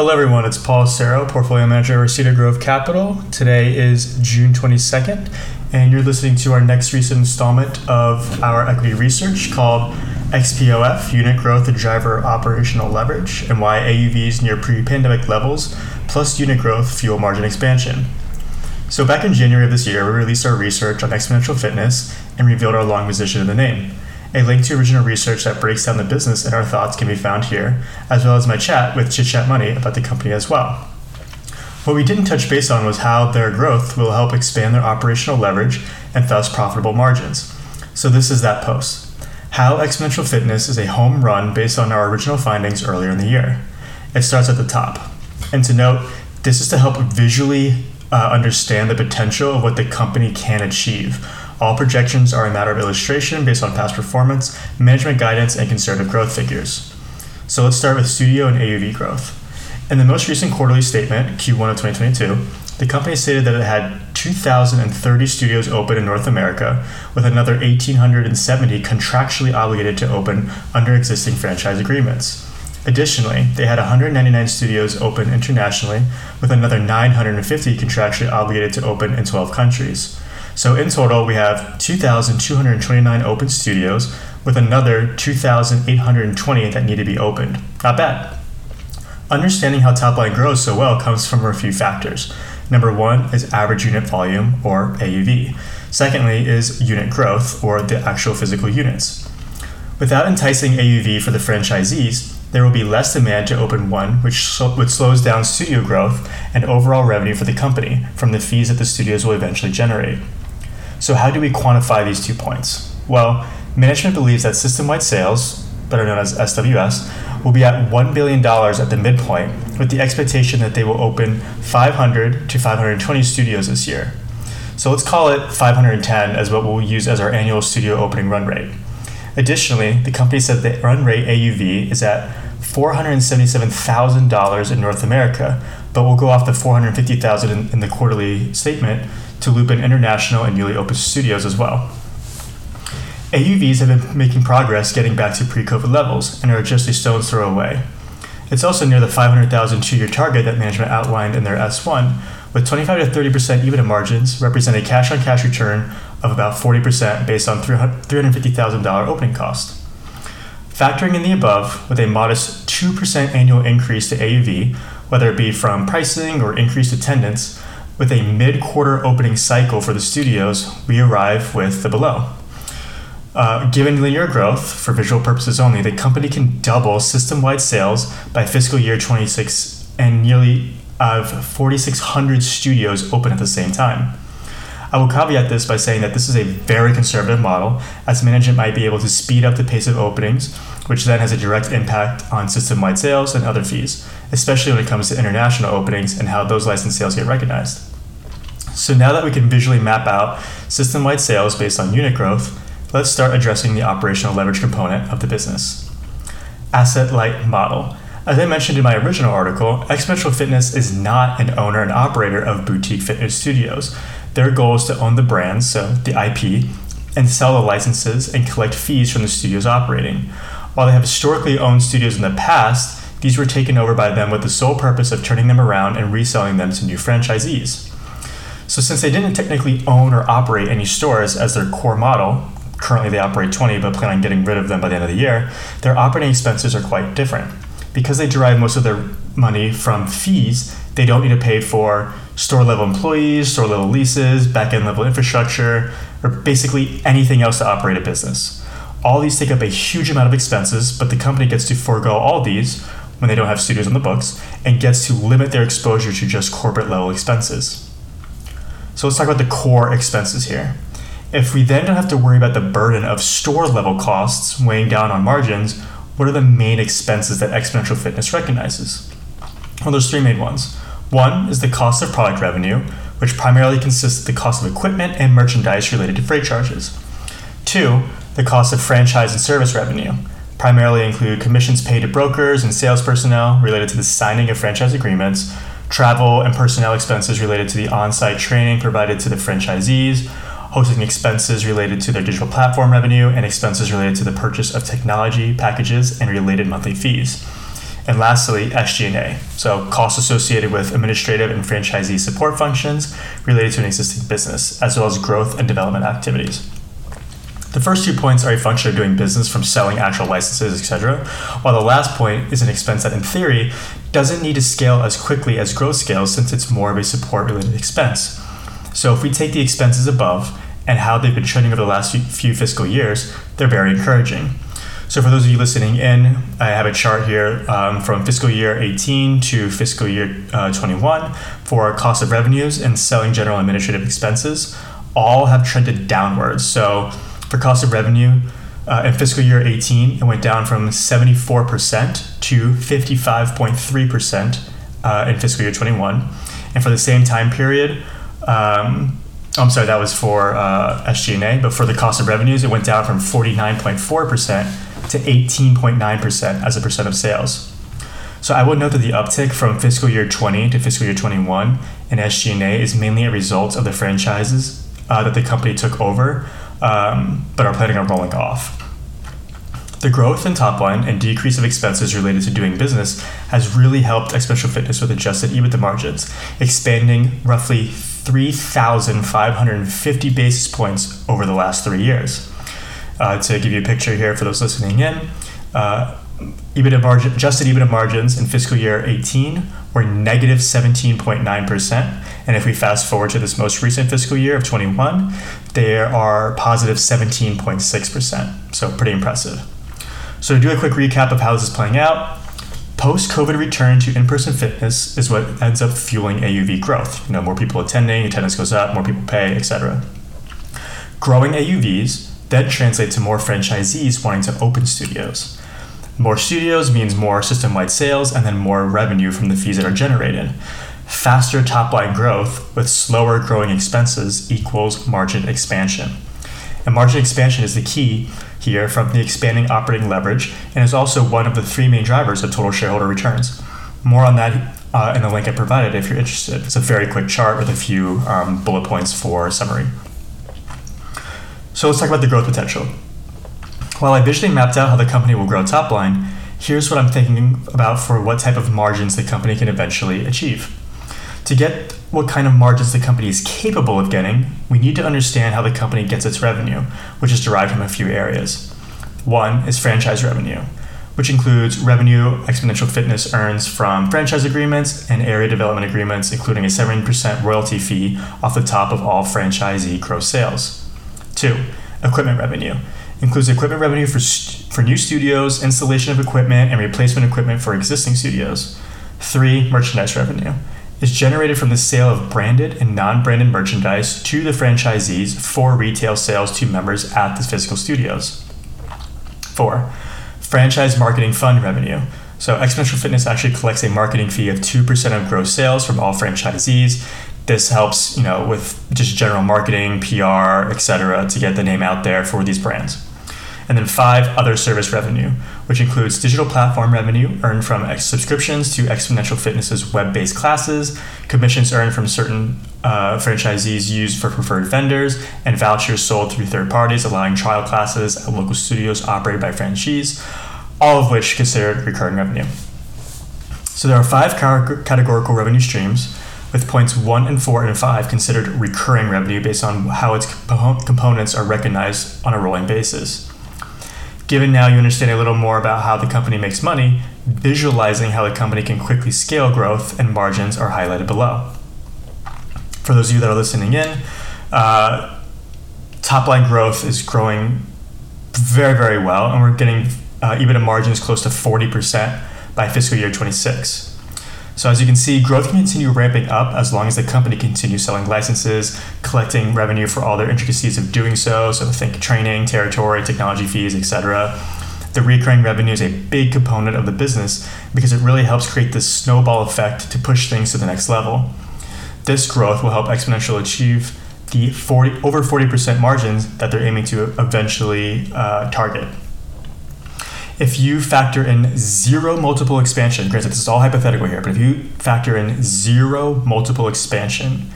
Hello, everyone. It's Paul Serro, Portfolio Manager at Cedar Grove Capital. Today is June 22nd, and you're listening to our next recent installment of our equity research called XPOF Unit Growth and Driver Operational Leverage and Why AUVs Near Pre Pandemic Levels plus Unit Growth Fuel Margin Expansion. So, back in January of this year, we released our research on Xponential Fitness and revealed our long position in the name. A link to original research that breaks down the business and our thoughts can be found here, as well as my chat with Chit Chat Money about the company as well. What we didn't touch base on was how their growth will help expand their operational leverage and thus profitable margins. So, this is that post. How Xponential Fitness is a home run based on our original findings earlier in the year. It starts at the top. And to note, this is to help visually uh, understand the potential of what the company can achieve all projections are a matter of illustration based on past performance, management guidance, and conservative growth figures. So let's start with studio and AUV growth. In the most recent quarterly statement, Q1 of 2022, the company stated that it had 2,030 studios open in North America, with another 1,870 contractually obligated to open under existing franchise agreements. Additionally, they had 199 studios open internationally, with another 950 contractually obligated to open in 12 countries. So in total, we have 2,229 open studios with another 2,820 that need to be opened. Not bad. Understanding how top line grows so well comes from a few factors. Number one is average unit volume, or AUV. Secondly, is unit growth, or the actual physical units. Without enticing AUV for the franchisees, there will be less demand to open one, which, which slows down studio growth and overall revenue for the company from the fees that the studios will eventually generate. So, how do we quantify these two points? Well, management believes that system wide sales, better known as SWS, will be at $1 billion at the midpoint, with the expectation that they will open 500 to 520 studios this year. So, let's call it 510 as what we'll use as our annual studio opening run rate. Additionally, the company said the run rate AUV is at $477,000 in North America, but we'll go off the 450,000 in, in the quarterly statement to loop in international and newly opened studios as well. AUVs have been making progress getting back to pre COVID levels and are just a stone's throw away. It's also near the 500,000 two year target that management outlined in their S1, with 25 to 30% EBITDA margins represent a cash on cash return of about 40% based on $350,000 opening cost. Factoring in the above, with a modest 2% annual increase to AUV, whether it be from pricing or increased attendance, with a mid quarter opening cycle for the studios, we arrive with the below. Uh, given linear growth, for visual purposes only, the company can double system wide sales by fiscal year 26 and nearly of 4,600 studios open at the same time. I will caveat this by saying that this is a very conservative model, as management might be able to speed up the pace of openings, which then has a direct impact on system wide sales and other fees, especially when it comes to international openings and how those license sales get recognized. So now that we can visually map out system wide sales based on unit growth, let's start addressing the operational leverage component of the business. Asset light model. As I mentioned in my original article, Xponential Fitness is not an owner and operator of boutique fitness studios. Their goal is to own the brands, so the IP, and sell the licenses and collect fees from the studios operating. While they have historically owned studios in the past, these were taken over by them with the sole purpose of turning them around and reselling them to new franchisees. So, since they didn't technically own or operate any stores as their core model, currently they operate 20 but plan on getting rid of them by the end of the year, their operating expenses are quite different. Because they derive most of their money from fees, they don't need to pay for store level employees, store level leases, back end level infrastructure, or basically anything else to operate a business. All these take up a huge amount of expenses, but the company gets to forego all these when they don't have studios on the books and gets to limit their exposure to just corporate level expenses. So let's talk about the core expenses here. If we then don't have to worry about the burden of store level costs weighing down on margins, what are the main expenses that Xponential Fitness recognizes? Well, there's three main ones. One is the cost of product revenue, which primarily consists of the cost of equipment and merchandise related to freight charges. Two, the cost of franchise and service revenue, primarily include commissions paid to brokers and sales personnel related to the signing of franchise agreements, travel and personnel expenses related to the on site training provided to the franchisees, hosting expenses related to their digital platform revenue, and expenses related to the purchase of technology packages and related monthly fees. And lastly, SG&A, so costs associated with administrative and franchisee support functions related to an existing business, as well as growth and development activities. The first two points are a function of doing business from selling actual licenses, etc., while the last point is an expense that, in theory, doesn't need to scale as quickly as growth scales since it's more of a support related expense. So if we take the expenses above and how they've been trending over the last few fiscal years, they're very encouraging. So, for those of you listening in, I have a chart here um, from fiscal year 18 to fiscal year uh, 21 for cost of revenues and selling general administrative expenses. All have trended downwards. So, for cost of revenue, uh, in fiscal year 18, it went down from 74% to 55.3% uh, in fiscal year 21. And for the same time period, um, I'm sorry, that was for uh, SG&A, but for the cost of revenues, it went down from 49.4% to 18.9% as a percent of sales. So I would note that the uptick from fiscal year 20 to fiscal year 21 in SG&A is mainly a result of the franchises uh, that the company took over, um, but are planning on rolling off. The growth in top line and decrease of expenses related to doing business has really helped Xponential Fitness with adjusted EBITDA margins, expanding roughly 3,550 basis points over the last three years. Uh, to give you a picture here for those listening in, uh, EBITDA margin, adjusted EBITDA margins in fiscal year 18 were negative 17.9%. And if we fast forward to this most recent fiscal year of 21, there are positive 17.6%. So pretty impressive. So to do a quick recap of how this is playing out, post-COVID return to in-person fitness is what ends up fueling AUV growth. You know, more people attending, attendance goes up, more people pay, etc. Growing AUVs then translate to more franchisees wanting to open studios. More studios means more system-wide sales and then more revenue from the fees that are generated. Faster top-line growth with slower growing expenses equals margin expansion. And margin expansion is the key here from the expanding operating leverage and is also one of the three main drivers of total shareholder returns. More on that uh, in the link I provided if you're interested. It's a very quick chart with a few um, bullet points for summary. So let's talk about the growth potential. While I visually mapped out how the company will grow top line, here's what I'm thinking about for what type of margins the company can eventually achieve. To get what kind of margins the company is capable of getting, we need to understand how the company gets its revenue, which is derived from a few areas. One is franchise revenue, which includes revenue Xponential Fitness earns from franchise agreements and area development agreements, including a 7% royalty fee off the top of all franchisee gross sales. Two, equipment revenue includes equipment revenue for, st- for new studios, installation of equipment, and replacement equipment for existing studios. Three, merchandise revenue is generated from the sale of branded and non branded merchandise to the franchisees for retail sales to members at the physical studios. Four, franchise marketing fund revenue. So, Xponential Fitness actually collects a marketing fee of 2% of gross sales from all franchisees. This helps, you know, with just general marketing, PR, etc., to get the name out there for these brands. And then five, other service revenue, which includes digital platform revenue earned from subscriptions to Xponential Fitness's web based classes, commissions earned from certain uh, franchisees used for preferred vendors, and vouchers sold through third parties, allowing trial classes at local studios operated by franchisees, all of which considered recurring revenue. So there are five categorical revenue streams, with points one and four and five considered recurring revenue based on how its components are recognized on a rolling basis. Given now you understand a little more about how the company makes money, visualizing how the company can quickly scale growth and margins are highlighted below. For those of you that are listening in, uh, top line growth is growing very, very well, and we're getting uh, EBITDA margins close to 40% by fiscal year 26. So as you can see, growth can continue ramping up as long as the company continues selling licenses, collecting revenue for all their intricacies of doing so. So think training, territory, technology fees, etc. The recurring revenue is a big component of the business because it really helps create this snowball effect to push things to the next level. This growth will help Xponential achieve the 40 over 40% margins that they're aiming to eventually uh, target if you factor in zero multiple expansion, granted this is all hypothetical here, but if you factor in zero multiple expansion,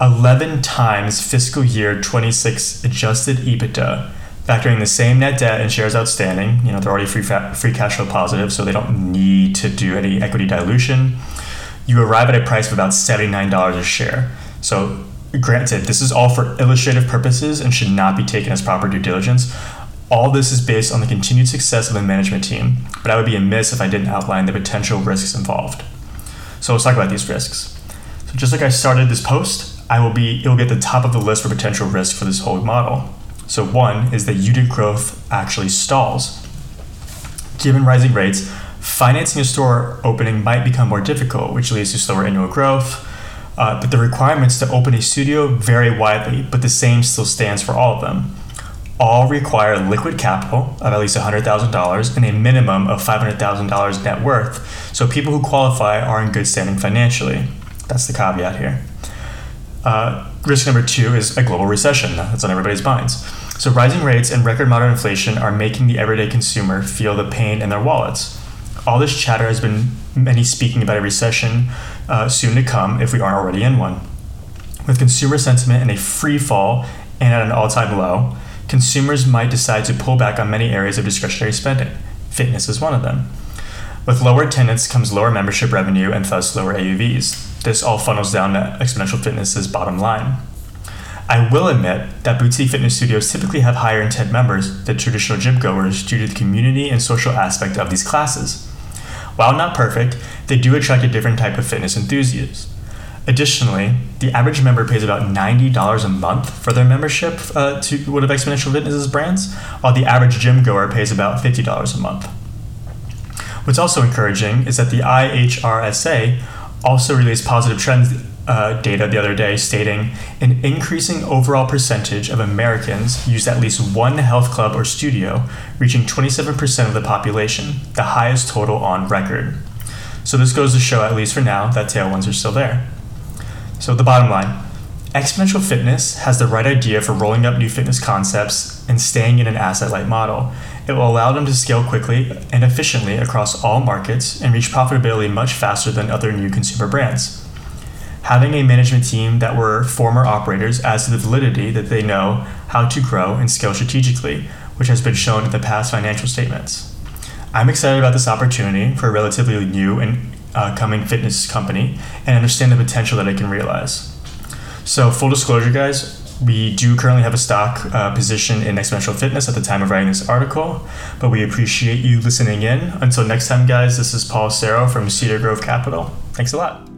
11 times fiscal year 26 adjusted EBITDA Factoring the same net debt and shares outstanding, you know, they're already free, fa- free cash flow positive, so they don't need to do any equity dilution. You arrive at a price of about $79 a share. So, granted, this is all for illustrative purposes and should not be taken as proper due diligence. All this is based on the continued success of the management team, but I would be amiss if I didn't outline the potential risks involved. So let's talk about these risks. So just like I started this post, I will be it will be at the top of the list for potential risk for this whole model. So, one is that unit growth actually stalls. Given rising rates, financing a store opening might become more difficult, which leads to slower annual growth. Uh, but the requirements to open a studio vary widely, but the same still stands for all of them. All require liquid capital of at least $100,000 and a minimum of $500,000 net worth, so people who qualify are in good standing financially. That's the caveat here. Uh, risk number two is a global recession. That's on everybody's minds. So, rising rates and record modern inflation are making the everyday consumer feel the pain in their wallets. All this chatter has been many speaking about a recession uh, soon to come if we aren't already in one. With consumer sentiment in a free fall and at an all time low, consumers might decide to pull back on many areas of discretionary spending. Fitness is one of them. With lower attendance comes lower membership revenue and thus lower AUVs. This all funnels down to Xponential Fitness's bottom line. I will admit that boutique fitness studios typically have higher intent members than traditional gym goers due to the community and social aspect of these classes. While not perfect, they do attract a different type of fitness enthusiast. Additionally, the average member pays about $90 a month for their membership uh, to one of Xponential Fitness's brands, while the average gym goer pays about $50 a month. What's also encouraging is that the IHRSA also released positive trends uh, data the other day stating an increasing overall percentage of Americans use at least one health club or studio, reaching 27% of the population, the highest total on record. So, this goes to show, at least for now, that tailwinds are still there. So, the bottom line Xponential Fitness has the right idea for rolling up new fitness concepts and staying in an asset light model. It will allow them to scale quickly and efficiently across all markets and reach profitability much faster than other new consumer brands having a management team that were former operators adds to the validity that they know how to grow and scale strategically, which has been shown in the past financial statements. I'm excited about this opportunity for a relatively new and uh, coming fitness company and understand the potential that it can realize. So, full disclosure, guys, we do currently have a stock uh, position in Xponential Fitness at the time of writing this article, but we appreciate you listening in. Until next time, guys, this is Paul Serro from Cedar Grove Capital. Thanks a lot.